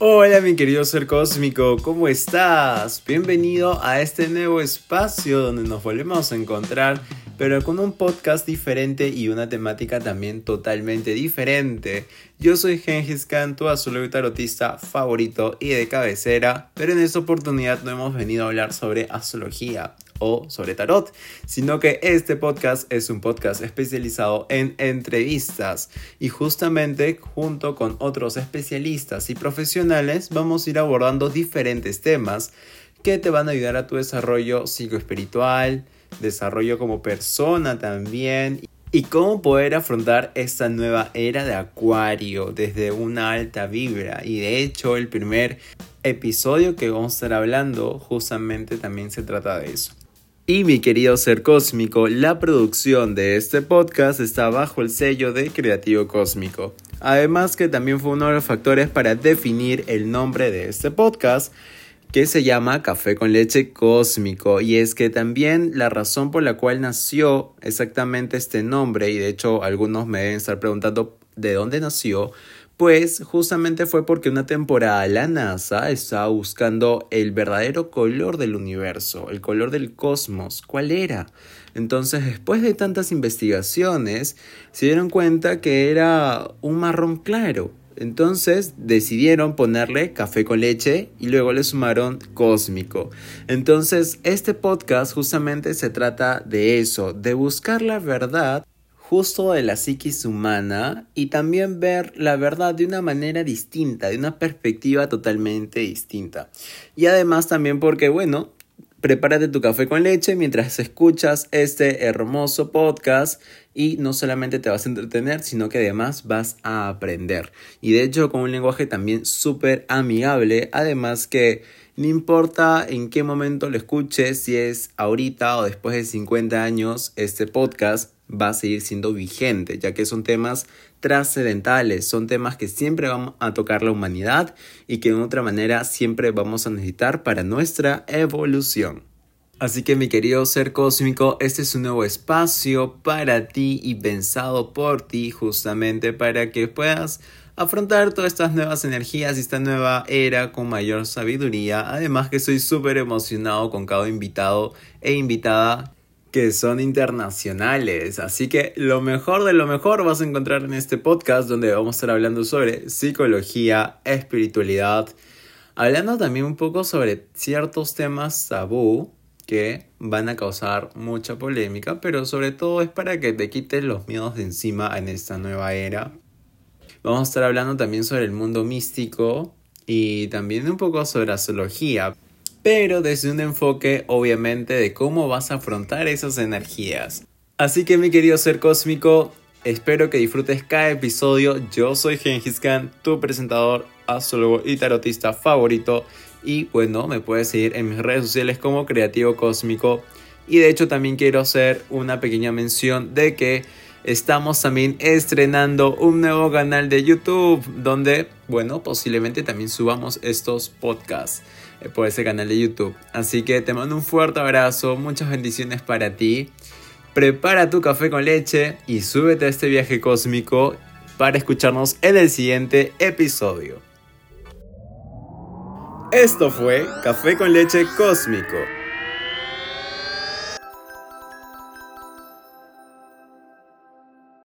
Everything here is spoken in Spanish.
Hola mi querido ser cósmico, ¿cómo estás? Bienvenido a este nuevo espacio donde nos volvemos a encontrar, pero con un podcast diferente y una temática también totalmente diferente. Yo soy Gengis Khan, tu azul tarotista favorito y de cabecera, pero en esta oportunidad no hemos venido a hablar sobre astrología, o sobre tarot, sino que este podcast es un podcast especializado en entrevistas y justamente junto con otros especialistas y profesionales vamos a ir abordando diferentes temas que te van a ayudar a tu desarrollo psicoespiritual, desarrollo como persona también y cómo poder afrontar esta nueva era de Acuario desde una alta vibra. Y de hecho el primer episodio que vamos a estar hablando justamente también se trata de eso. Y mi querido ser cósmico, la producción de este podcast está bajo el sello de Creativo Cósmico. Además que también fue uno de los factores para definir el nombre de este podcast que se llama Café con leche cósmico y es que también la razón por la cual nació exactamente este nombre y de hecho algunos me deben estar preguntando de dónde nació pues justamente fue porque una temporada la NASA estaba buscando el verdadero color del universo, el color del cosmos. ¿Cuál era? Entonces, después de tantas investigaciones, se dieron cuenta que era un marrón claro. Entonces decidieron ponerle café con leche y luego le sumaron cósmico. Entonces este podcast justamente se trata de eso, de buscar la verdad justo de la psiquis humana y también ver la verdad de una manera distinta, de una perspectiva totalmente distinta. Y además también porque, bueno, prepárate tu café con leche mientras escuchas este hermoso podcast y no solamente te vas a entretener, sino que además vas a aprender. Y de hecho con un lenguaje también súper amigable, además que no importa en qué momento lo escuches, si es ahorita o después de 50 años, este podcast va a seguir siendo vigente, ya que son temas trascendentales, son temas que siempre vamos a tocar la humanidad y que de otra manera siempre vamos a necesitar para nuestra evolución. Así que mi querido ser cósmico, este es un nuevo espacio para ti y pensado por ti justamente para que puedas afrontar todas estas nuevas energías y esta nueva era con mayor sabiduría. Además que soy súper emocionado con cada invitado e invitada que son internacionales. Así que lo mejor de lo mejor vas a encontrar en este podcast donde vamos a estar hablando sobre psicología, espiritualidad, hablando también un poco sobre ciertos temas tabú que van a causar mucha polémica, pero sobre todo es para que te quites los miedos de encima en esta nueva era. Vamos a estar hablando también sobre el mundo místico y también un poco sobre astrología pero desde un enfoque obviamente de cómo vas a afrontar esas energías. Así que mi querido ser cósmico, espero que disfrutes cada episodio. Yo soy Gengis Khan, tu presentador, astrólogo y tarotista favorito. Y bueno, me puedes seguir en mis redes sociales como Creativo Cósmico. Y de hecho también quiero hacer una pequeña mención de que estamos también estrenando un nuevo canal de YouTube donde, bueno, posiblemente también subamos estos podcasts. Eh, por ese canal de YouTube. Así que te mando un fuerte abrazo, muchas bendiciones para ti. Prepara tu café con leche y súbete a este viaje cósmico para escucharnos en el siguiente episodio. Esto fue Café con leche cósmico